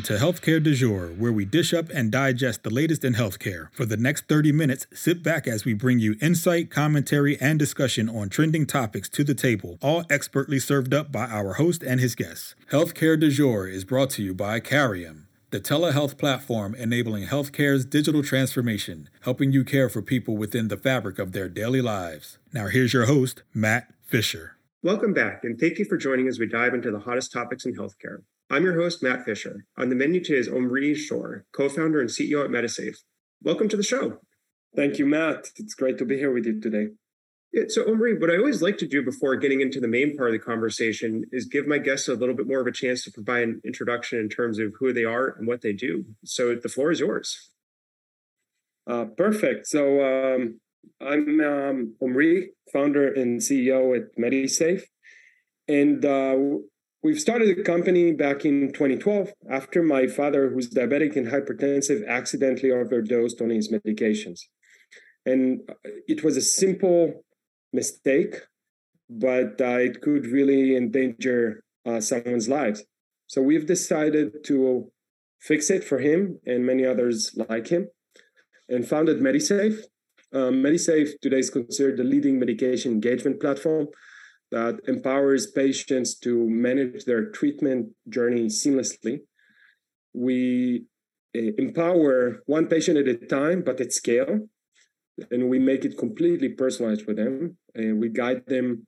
Welcome to Healthcare Du Jour, where we dish up and digest the latest in healthcare. For the next 30 minutes, sit back as we bring you insight, commentary, and discussion on trending topics to the table, all expertly served up by our host and his guests. Healthcare Du Jour is brought to you by Carium, the telehealth platform enabling healthcare's digital transformation, helping you care for people within the fabric of their daily lives. Now, here's your host, Matt Fisher. Welcome back, and thank you for joining as we dive into the hottest topics in healthcare. I'm your host, Matt Fisher. On the menu today is Omri Shor, co founder and CEO at Medisafe. Welcome to the show. Thank you, Matt. It's great to be here with you today. Yeah, so, Omri, what I always like to do before getting into the main part of the conversation is give my guests a little bit more of a chance to provide an introduction in terms of who they are and what they do. So, the floor is yours. Uh, perfect. So, um, I'm um, Omri, founder and CEO at Medisafe. And uh, We've started the company back in 2012 after my father, who's diabetic and hypertensive, accidentally overdosed on his medications. And it was a simple mistake, but uh, it could really endanger uh, someone's lives. So we've decided to fix it for him and many others like him and founded Medisafe. Um, Medisafe today is considered the leading medication engagement platform that empowers patients to manage their treatment journey seamlessly. We eh, empower one patient at a time, but at scale, and we make it completely personalized for them. And we guide them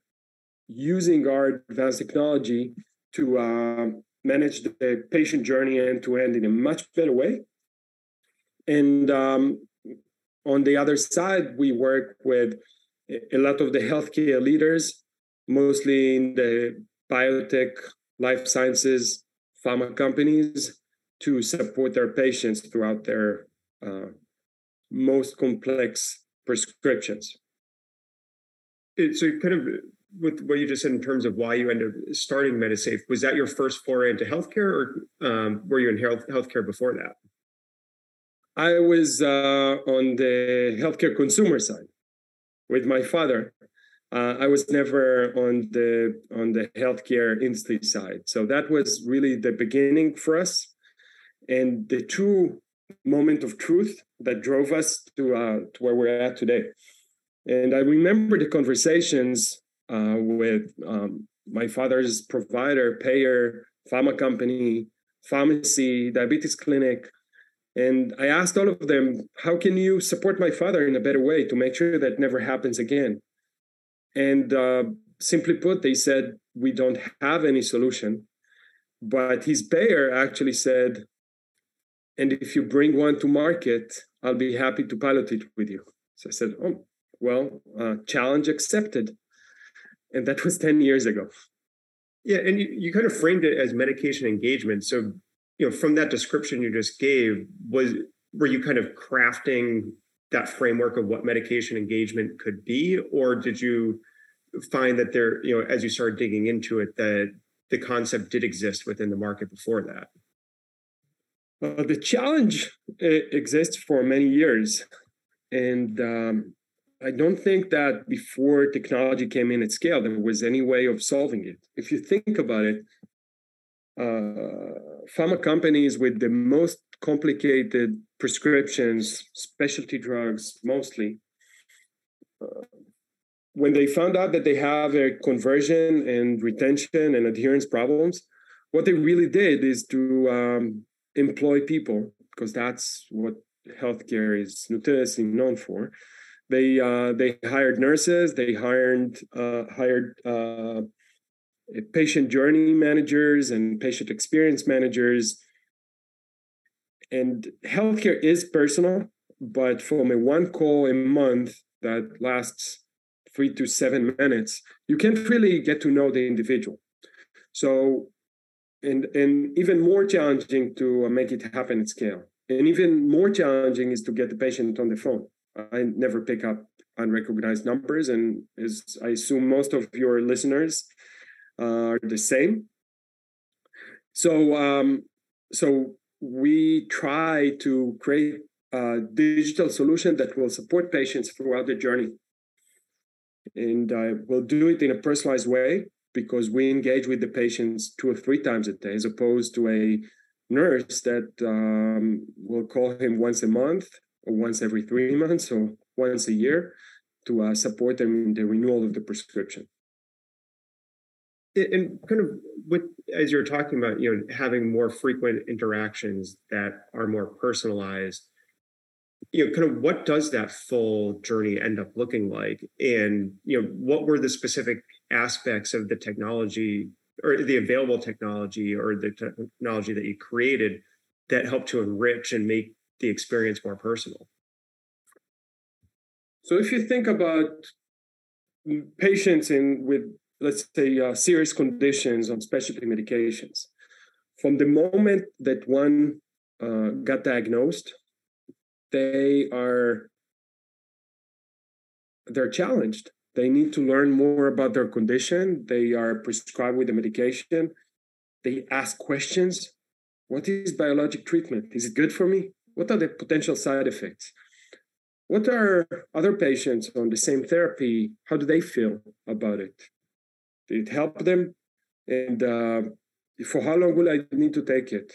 using our advanced technology to uh, manage the patient journey end to end in a much better way. And um, on the other side, we work with a lot of the healthcare leaders mostly in the biotech, life sciences, pharma companies to support their patients throughout their uh, most complex prescriptions. So, kind of with what you just said in terms of why you ended up starting Medisafe, was that your first foray into healthcare, or um, were you in health healthcare before that? I was uh, on the healthcare consumer side with my father uh, I was never on the on the healthcare industry side. So that was really the beginning for us, and the true moment of truth that drove us to uh, to where we're at today. And I remember the conversations uh, with um, my father's provider, payer, pharma company, pharmacy, diabetes clinic. And I asked all of them, how can you support my father in a better way to make sure that never happens again? And uh, simply put, they said, we don't have any solution. But his payer actually said, and if you bring one to market, I'll be happy to pilot it with you. So I said, oh, well, uh, challenge accepted. And that was 10 years ago. Yeah, and you, you kind of framed it as medication engagement. So, you know, from that description you just gave, was were you kind of crafting that framework of what medication engagement could be? Or did you find that there you know as you started digging into it that the concept did exist within the market before that? Uh, the challenge exists for many years. And um, i don't think that before technology came in at scale there was any way of solving it. If you think about it uh, pharma companies with the most complicated prescriptions, specialty drugs mostly, uh, when they found out that they have a conversion and retention and adherence problems, what they really did is to um, employ people because that's what healthcare is notoriously known for. They uh, they hired nurses, they hired uh, hired uh, Uh, patient journey managers and patient experience managers. And healthcare is personal, but from a one call a month that lasts three to seven minutes, you can't really get to know the individual. So, and and even more challenging to uh, make it happen at scale. And even more challenging is to get the patient on the phone. I never pick up unrecognized numbers, and as I assume most of your listeners are the same. So, um, so we try to create a digital solution that will support patients throughout the journey, and uh, we'll do it in a personalized way because we engage with the patients two or three times a day, as opposed to a nurse that um, will call him once a month or once every three months or once a year to uh, support them in the renewal of the prescription. And kind of with as you're talking about, you know, having more frequent interactions that are more personalized, you know, kind of what does that full journey end up looking like? And you know, what were the specific aspects of the technology or the available technology or the technology that you created that helped to enrich and make the experience more personal? So if you think about patients in with let's say uh, serious conditions on specialty medications, from the moment that one uh, got diagnosed, they are they're challenged. They need to learn more about their condition. They are prescribed with the medication. They ask questions. What is biologic treatment? Is it good for me? What are the potential side effects? What are other patients on the same therapy? How do they feel about it? It help them? And uh, for how long will I need to take it?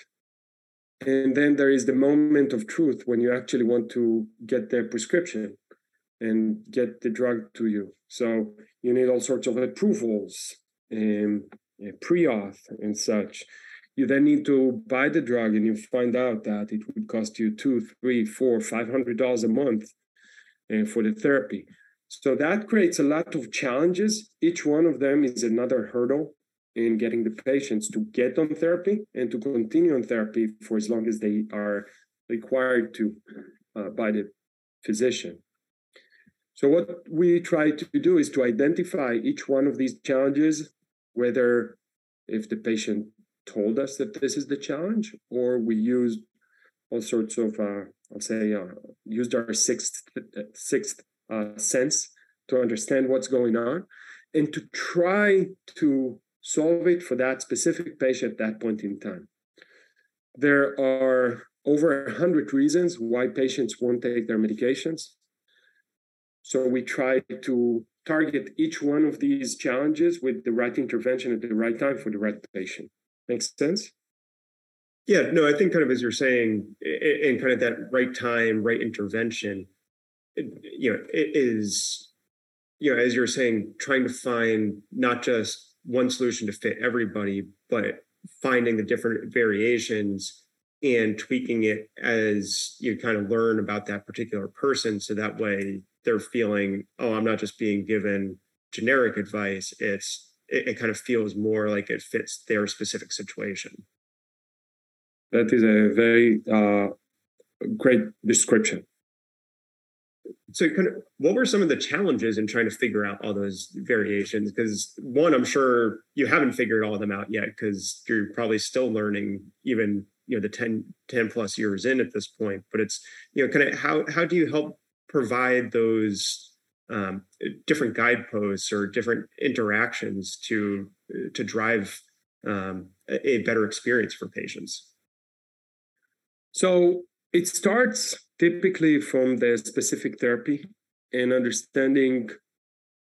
And then there is the moment of truth when you actually want to get their prescription and get the drug to you. So you need all sorts of approvals and pre-auth and such. You then need to buy the drug, and you find out that it would cost you two, three, four, five hundred dollars a month uh, for the therapy. So that creates a lot of challenges. Each one of them is another hurdle in getting the patients to get on therapy and to continue on therapy for as long as they are required to uh, by the physician. So what we try to do is to identify each one of these challenges, whether if the patient told us that this is the challenge, or we used all sorts of, uh, I'll say, uh, used our sixth sixth uh, sense to understand what's going on, and to try to solve it for that specific patient at that point in time. There are over a hundred reasons why patients won't take their medications. So we try to target each one of these challenges with the right intervention at the right time for the right patient. Makes sense? Yeah, no, I think kind of as you're saying, in kind of that right time, right intervention, you know, it is, you know, as you're saying, trying to find not just one solution to fit everybody, but finding the different variations and tweaking it as you kind of learn about that particular person. So that way they're feeling, oh, I'm not just being given generic advice. It's it, it kind of feels more like it fits their specific situation. That is a very uh, great description. So, kind of, what were some of the challenges in trying to figure out all those variations? Because one, I'm sure you haven't figured all of them out yet, because you're probably still learning, even you know the 10, 10 plus years in at this point. But it's you know, kind of how how do you help provide those um, different guideposts or different interactions to to drive um, a better experience for patients. So it starts typically from the specific therapy and understanding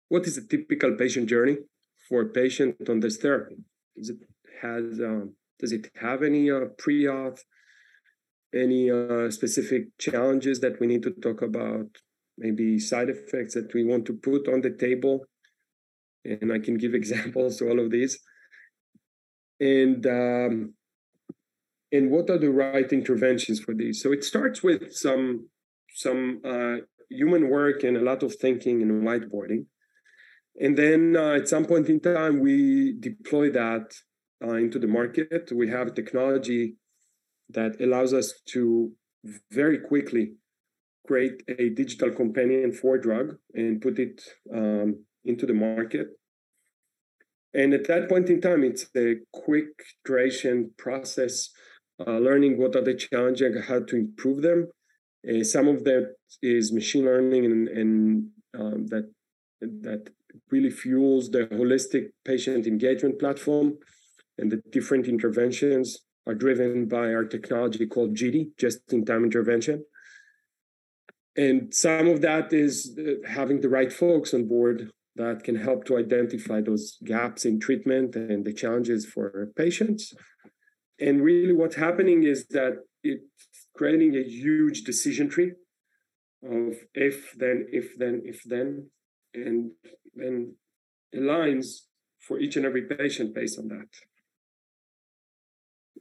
what is a typical patient journey for a patient on this therapy. Does it has um, does it have any uh, pre-auth any uh, specific challenges that we need to talk about, maybe side effects that we want to put on the table. And I can give examples to all of these. And um, and what are the right interventions for these? So it starts with some some uh, human work and a lot of thinking and whiteboarding. And then uh, at some point in time, we deploy that uh, into the market. We have technology that allows us to very quickly create a digital companion for drug and put it um, into the market. And at that point in time, it's a quick iteration process, uh, learning what are the challenges how to improve them. Uh, some of that is machine learning and, and um, that that really fuels the holistic patient engagement platform and the different interventions are driven by our technology called JITI, just in time intervention. And some of that is uh, having the right folks on board that can help to identify those gaps in treatment and the challenges for patients. And really what's happening is that it's creating a huge decision tree of if then if then if then and then aligns for each and every patient based on that.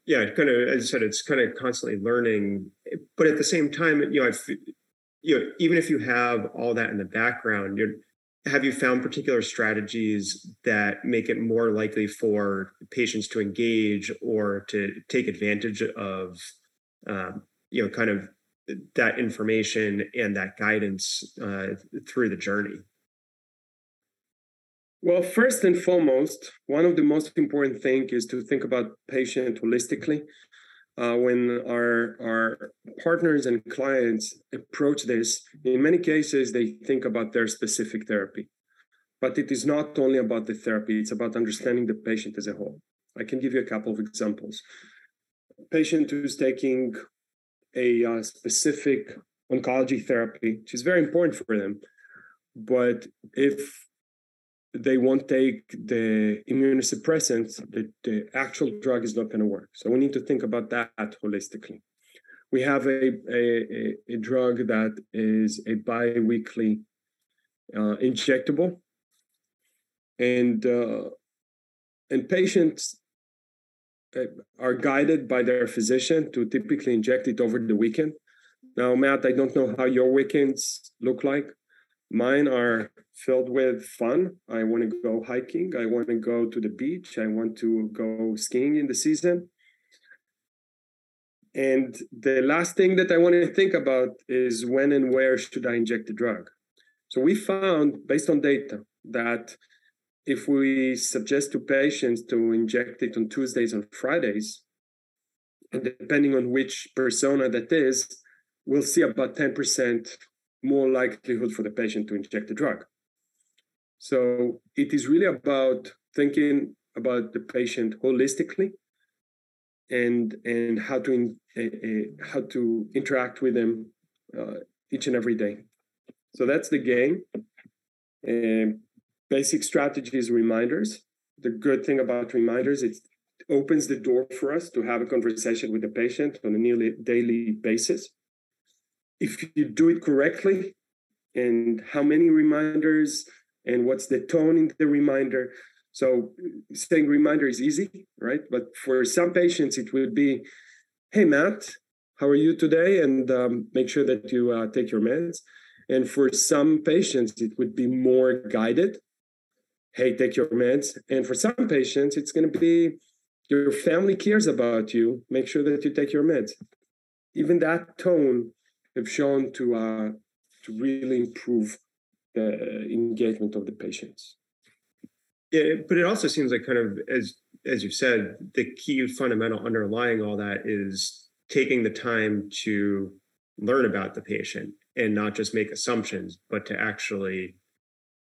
Yeah kind of as i said it's kind of constantly learning but at the same time you know i you know even if you have all that in the background you're have you found particular strategies that make it more likely for patients to engage or to take advantage of um, you know kind of that information and that guidance uh, through the journey? Well first and foremost one of the most important thing is to think about patient holistically uh, when our our partners and clients approach this, in many cases they think about their specific therapy, but it is not only about the therapy; it's about understanding the patient as a whole. I can give you a couple of examples. A patient who's taking a uh, specific oncology therapy, which is very important for them, but if they won't take the immunosuppressants, the, the actual drug is not going to work. So we need to think about that holistically. We have a, a, a drug that is a biweekly uh, injectable, and uh, and patients uh, are guided by their physician to typically inject it over the weekend. Now, Matt, I don't know how your weekends look like. Mine are filled with fun. I want to go hiking. I want to go to the beach. I want to go skiing in the season. And the last thing that I want to think about is when and where should I inject the drug? So we found, based on data, that if we suggest to patients to inject it on Tuesdays and Fridays, and depending on which persona that is, we'll see about 10% more likelihood for the patient to inject the drug. So it is really about thinking about the patient holistically and and how to in, uh, uh, how to interact with them uh, each and every day. So that's the game. basic strategies reminders. The good thing about reminders it opens the door for us to have a conversation with the patient on a nearly daily basis if you do it correctly and how many reminders and what's the tone in the reminder. So saying reminder is easy right? But for some patients it will be hey matt how are you today? and um, make sure that you uh, take your meds. And for some patients it would be more guided hey take your meds. And for some patients it's going to be your family cares about you make sure that you take your meds. Even that tone have shown to uh, to really improve engagement of the patients. Yeah, but it also seems like kind of as as you said, the key fundamental underlying all that is taking the time to learn about the patient and not just make assumptions, but to actually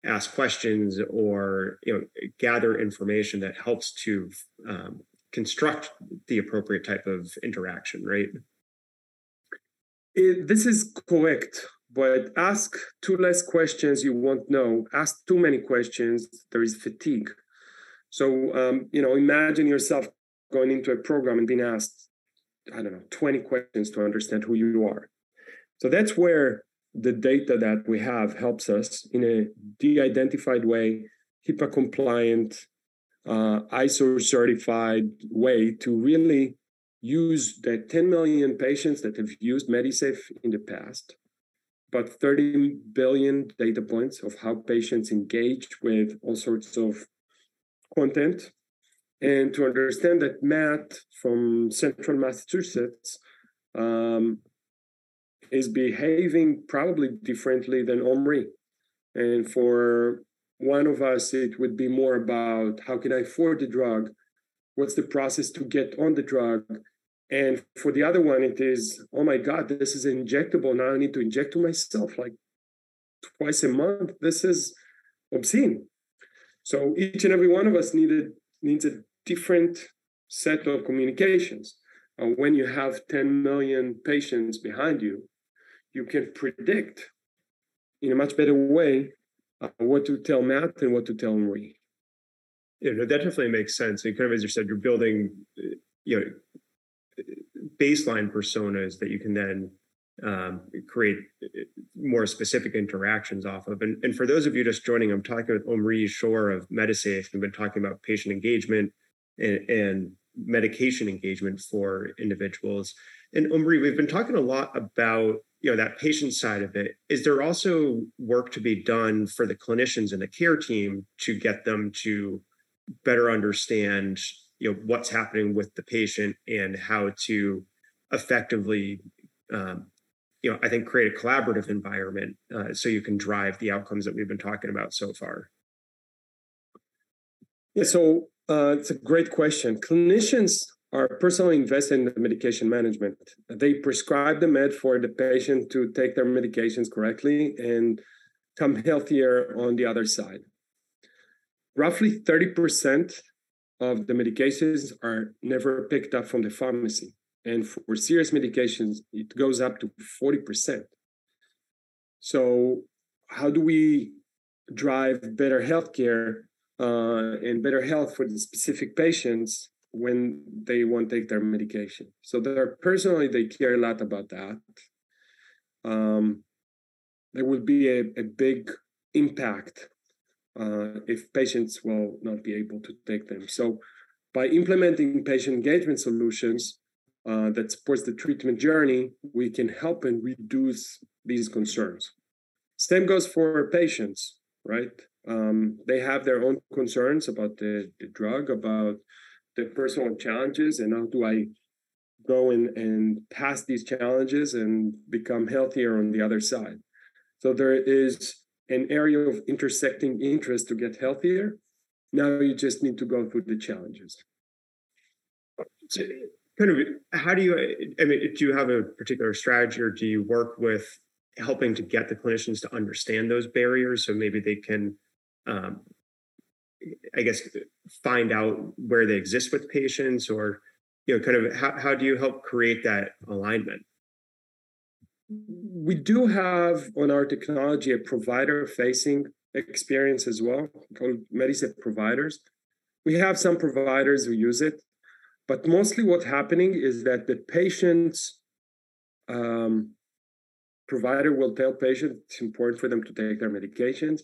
ask questions or you know gather information that helps to um, construct the appropriate type of interaction, right? It, this is correct, but ask too less questions you won't know. Ask too many questions, there is fatigue. So, um, you know, imagine yourself going into a program and being asked, I don't know, 20 questions to understand who you are. So that's where the data that we have helps us in a de-identified way, HIPAA compliant, uh, ISO certified way to really use the 10 million patients that have used Medisafe in the past, about 30 billion data points of how patients engage with all sorts of content. And to understand that Matt from Central Massachusetts um, is behaving probably differently than Omri. And for one of us, it would be more about how can I afford the drug? What's the process to get on the drug? And for the other one, it is, oh my God, this is injectable. Now I need to inject to myself like twice a month. This is obscene. So each and every one of us needed needs a different set of communications. Uh, when you have 10 million patients behind you, you can predict in a much better way uh, what to tell Matt and what to tell Omri. Yeah, no, that definitely makes sense. And kind of as you said, you're building, you know, baseline personas that you can then um, create uh, more specific interactions off of. And, and for those of you just joining, I'm talking with Omri Shor of Medisafe. We've been talking about patient engagement and, and medication engagement for individuals. And Omri, we've been talking a lot about you know that patient side of it. Is there also work to be done for the clinicians and the care team to get them to better understand you know what's happening with the patient and how to effectively um, you know i think create a collaborative environment uh, so you can drive the outcomes that we've been talking about so far. Yeah so uh, it's a great question. Clinicians are personally invested in the medication management. They prescribe the med for the patient to take their medications correctly and come healthier on the other side. Roughly 30% of the medications are never picked up from the pharmacy. And for serious medications, it goes up to 40%. So, how do we drive better healthcare uh, and better health for the specific patients when they won't take their medication? So, they're personally, they care a lot about that. Um, there will be a, a big impact uh, if patients will not be able to take them. So, by implementing patient engagement solutions uh, that supports the treatment journey, we can help and reduce these concerns. Same goes for patients, right? Um, they have their own concerns about the, the drug, about the personal challenges, and how do I go and, and pass these challenges and become healthier on the other side. So there is an area of intersecting interest to get healthier. Now you just need to go through the challenges. So kind of how do you i mean do you have a particular strategy or do you work with helping to get the clinicians to understand those barriers so maybe they can um, i guess find out where they exist with patients or you know kind of how, how do you help create that alignment we do have on our technology a provider facing experience as well called Medisafe providers. We have some providers who use it, but mostly what's happening is that the patient's um, provider will tell patients it's important for them to take their medications.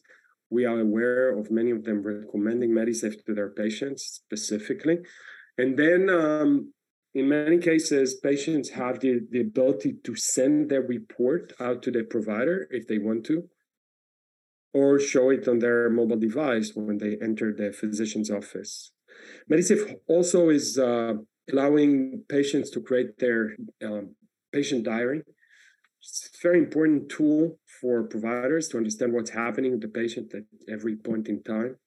We are aware of many of them recommending Medisafe to their patients specifically. And then um, in many cases, patients have the, the ability to send their report out to the provider if they want to, or show it on their mobile device when they enter the physician's office. Medisafe also is uh, allowing patients to create their um, patient diary. It's a very important tool for providers to understand what's happening with the patient at every point in time.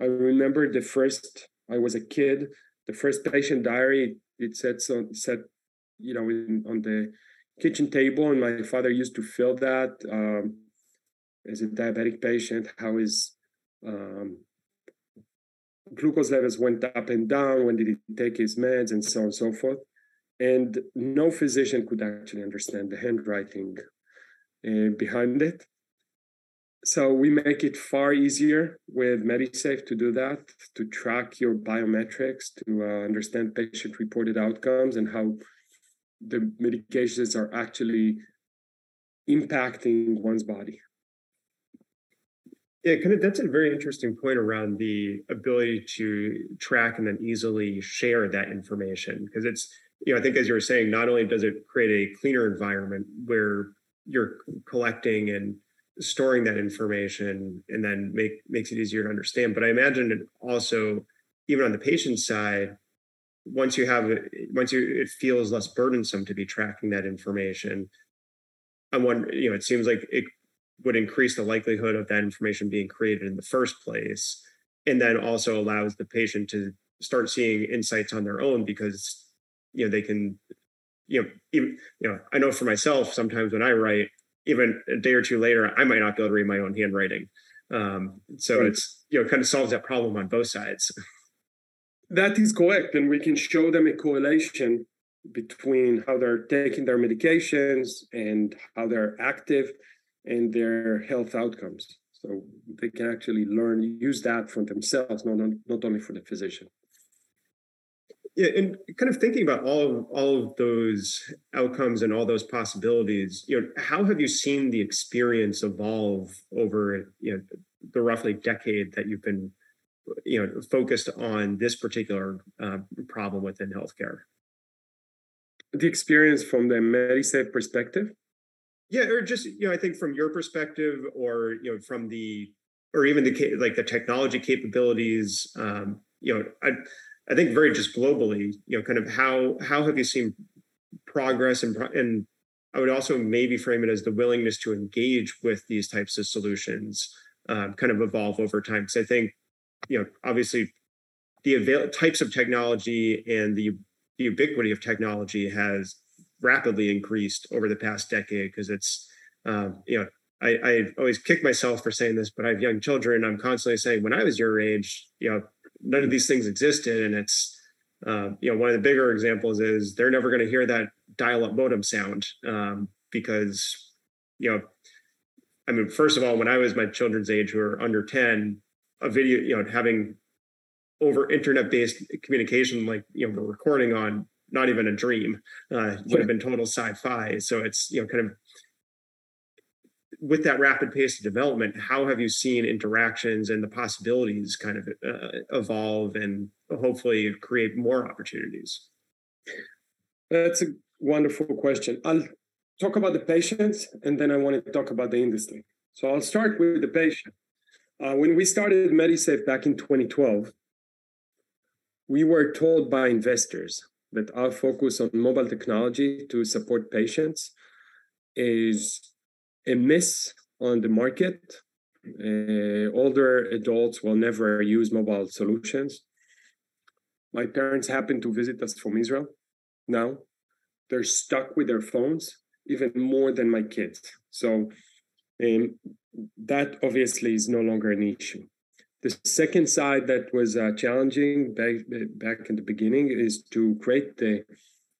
I remember the first, I was a kid, the first patient diary it sets on set you know in, on the kitchen table and my father used to fill that um, as a diabetic patient how his um, glucose levels went up and down when did he take his meds and so on and so forth. And no physician could actually understand the handwriting uh, behind it so we make it far easier with Medisafe to do that, to track your biometrics, to uh, understand patient-reported outcomes and how the medications are actually impacting one's body. Yeah, kind of that's a very interesting point around the ability to track and then easily share that information. Because it's, you know, I think as you were saying, not only does it create a cleaner environment where you're collecting and storing that information and then make makes it easier to understand. But I imagine it also, even on the patient side, once you have once you it feels less burdensome to be tracking that information. I'm wondering, you know, it seems like it would increase the likelihood of that information being created in the first place, and then also allows the patient to start seeing insights on their own because you know they can you know even you know i know for myself sometimes when i write even a day or two later, I might not be able to read my own handwriting. Um, so right. it's you know kind of solves that problem on both sides. That is correct, and we can show them a correlation between how they're taking their medications and how they're active and their health outcomes. So they can actually learn use that for themselves, not not only for the physician. Yeah, and kind of thinking about all of, all of those outcomes and all those possibilities, you know, how have you seen the experience evolve over you know the roughly decade that you've been you know focused on this particular uh, problem within healthcare? The experience from the MediSafe perspective. Yeah, or just you know, I think from your perspective, or you know, from the or even the like the technology capabilities. Um, you know, I I think very just globally, you know, kind of how how have you seen progress and and I would also maybe frame it as the willingness to engage with these types of solutions um, kind of evolve over time. Because I think, you know, obviously the avail- types of technology and the, the ubiquity of technology has rapidly increased over the past decade because it's, um, you know, I, I always kick myself for saying this, but I have young children. I'm constantly saying, when I was your age, you know, none of these things existed, and it's, uh, you know, one of the bigger examples is they're never going to hear that dial-up modem sound um, because, you know, I mean, first of all, when I was my children's age, who are under ten, a video, you know, having over internet-based communication, like you know, we're recording on, not even a dream, uh, would have been total sci-fi. So it's you know, kind of with that rapid pace of development, how have you seen interactions and the possibilities kind of uh, evolve and hopefully create more opportunities? That's a wonderful question. I'll talk about the patients and then I want to talk about the industry. So I'll start with the patient. Uh, when we started MediSafe back in 2012, we were told by investors that our focus on mobile technology to support patients is a miss on the market. Uh, older adults will never use mobile solutions. My parents happen to visit us from Israel now. They're stuck with their phones even more than my kids. So um, that obviously is no longer an issue. The second side that was uh, challenging back, back in the beginning is to create the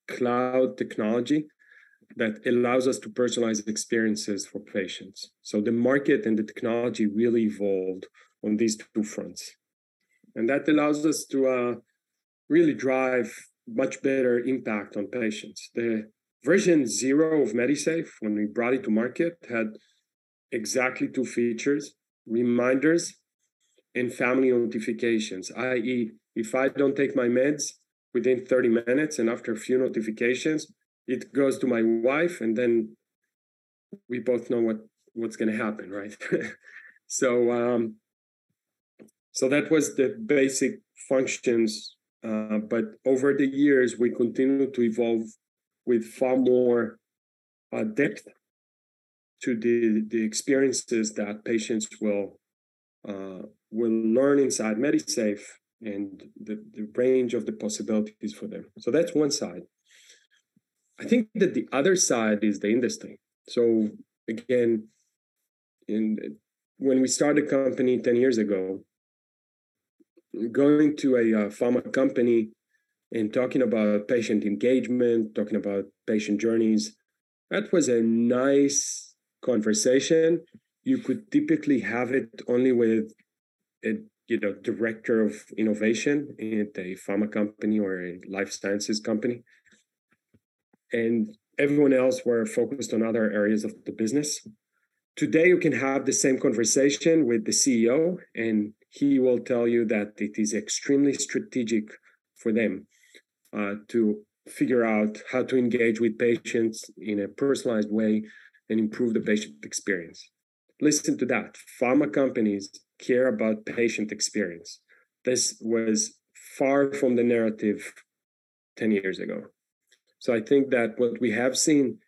cloud technology that allows us to personalize experiences for patients. So the market and the technology really evolved on these two fronts. And that allows us to uh, really drive much better impact on patients. The version zero of MediSafe, when we brought it to market, had exactly two features reminders and family notifications, i.e., if I don't take my meds within 30 minutes and after a few notifications, it goes to my wife and then we both know what what's going to happen right so um so that was the basic functions uh, but over the years we continue to evolve with far more uh, depth to the the experiences that patients will uh, will learn inside MediSafe and the, the range of the possibilities for them. So that's one side. I think that the other side is the industry. So again, in when we started a company 10 years ago, going to a uh, pharma company and talking about patient engagement, talking about patient journeys, that was a nice conversation. You could typically have it only with a you know director of innovation in a pharma company or a life sciences company and everyone else were focused on other areas of the business. Today, you can have the same conversation with the CEO, and he will tell you that it is extremely strategic for them uh, to figure out how to engage with patients in a personalized way and improve the patient experience. Listen to that. Pharma companies care about patient experience. This was far from the narrative 10 years ago. So I think that what we have seen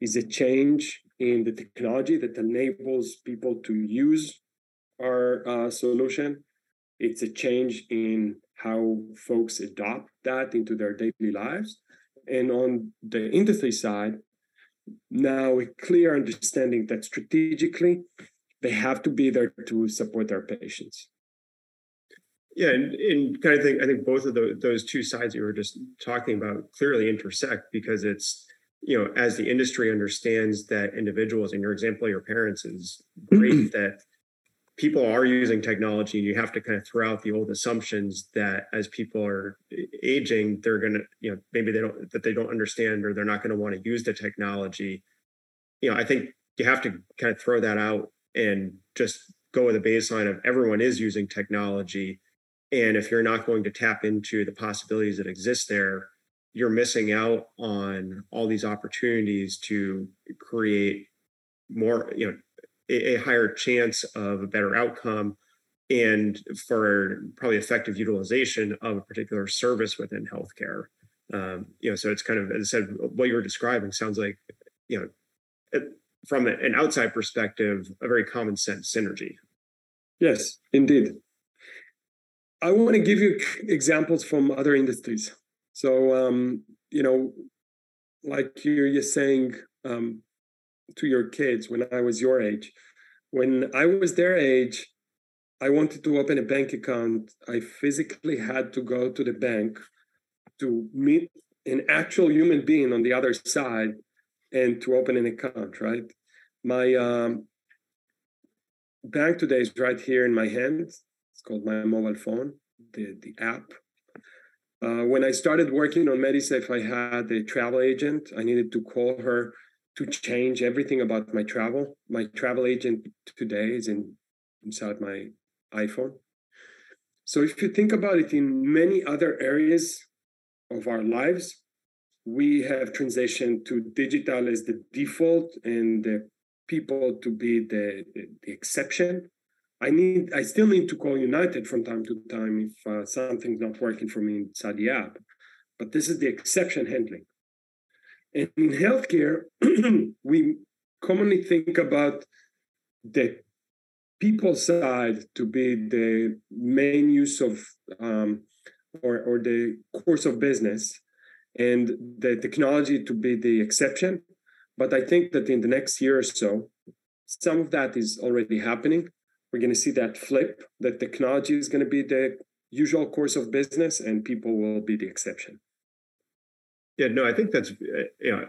is a change in the technology that enables people to use our uh, solution. It's a change in how folks adopt that into their daily lives. And on the industry side, now a clear understanding that strategically they have to be there to support their patients. Yeah, and, and kind of think I think both of those those two sides you were just talking about clearly intersect because it's you know as the industry understands that individuals, and your example your parents is great that people are using technology and you have to kind of throw out the old assumptions that as people are aging they're going to you know maybe they don't that they don't understand or they're not going to want to use the technology. You know i think you have to kind of throw that out and just go with a baseline of everyone is using technology and if you're not going to tap into the possibilities that exist there you're missing out on all these opportunities to create more you know a, a higher chance of a better outcome and for probably effective utilization of a particular service within healthcare. Um, you know, so it's kind of, as I said, what you were describing sounds like, you know, it, from an outside perspective, a very common sense synergy. Yes, indeed. I want to give you examples from other industries. So, um, you know, like you're saying, um, to your kids when I was your age. When I was their age, I wanted to open a bank account. I physically had to go to the bank to meet an actual human being on the other side and to open an account, right? My um, bank today is right here in my hand. Called my mobile phone, the, the app. Uh, when I started working on MediSafe, I had a travel agent. I needed to call her to change everything about my travel. My travel agent today is in inside my iPhone. So if you think about it, in many other areas of our lives, we have transitioned to digital as the default and the people to be the, the, the exception. I need, I still need to call United from time to time if uh, something's not working for me inside the app, but this is the exception handling. And in healthcare, we commonly think about the people side to be the main use of um, or, or the course of business and the technology to be the exception. But I think that in the next year or so, some of that is already happening. We're going to see that flip, that technology is going to be the usual course of business and people will be the exception. Yeah, no, I think that's uh, you know,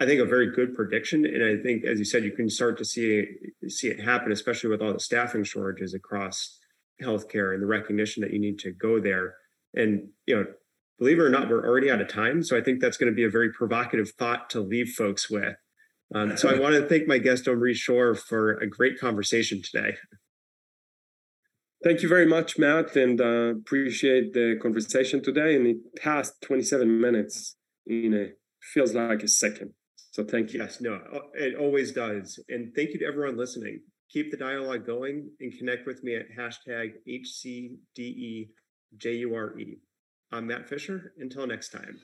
I think a very good prediction, and I think, as you said, you can start to see it, see it happen, especially with all the staffing shortages across healthcare and the recognition that you need to go there. And you know, believe it or not, we're already out of time, so I think that's going to be a very provocative thought to leave folks with. Um, so I want to thank my guest Omri Shor for a great conversation today. Thank you very much, Matt, and uh, appreciate the conversation today. And it passed 27 minutes you know feels like a second. So thank you. Yes no it always does and thank you to everyone listening. Keep the dialogue going and connect with me at hashtag hcdujour i'm matt fisher. Until next time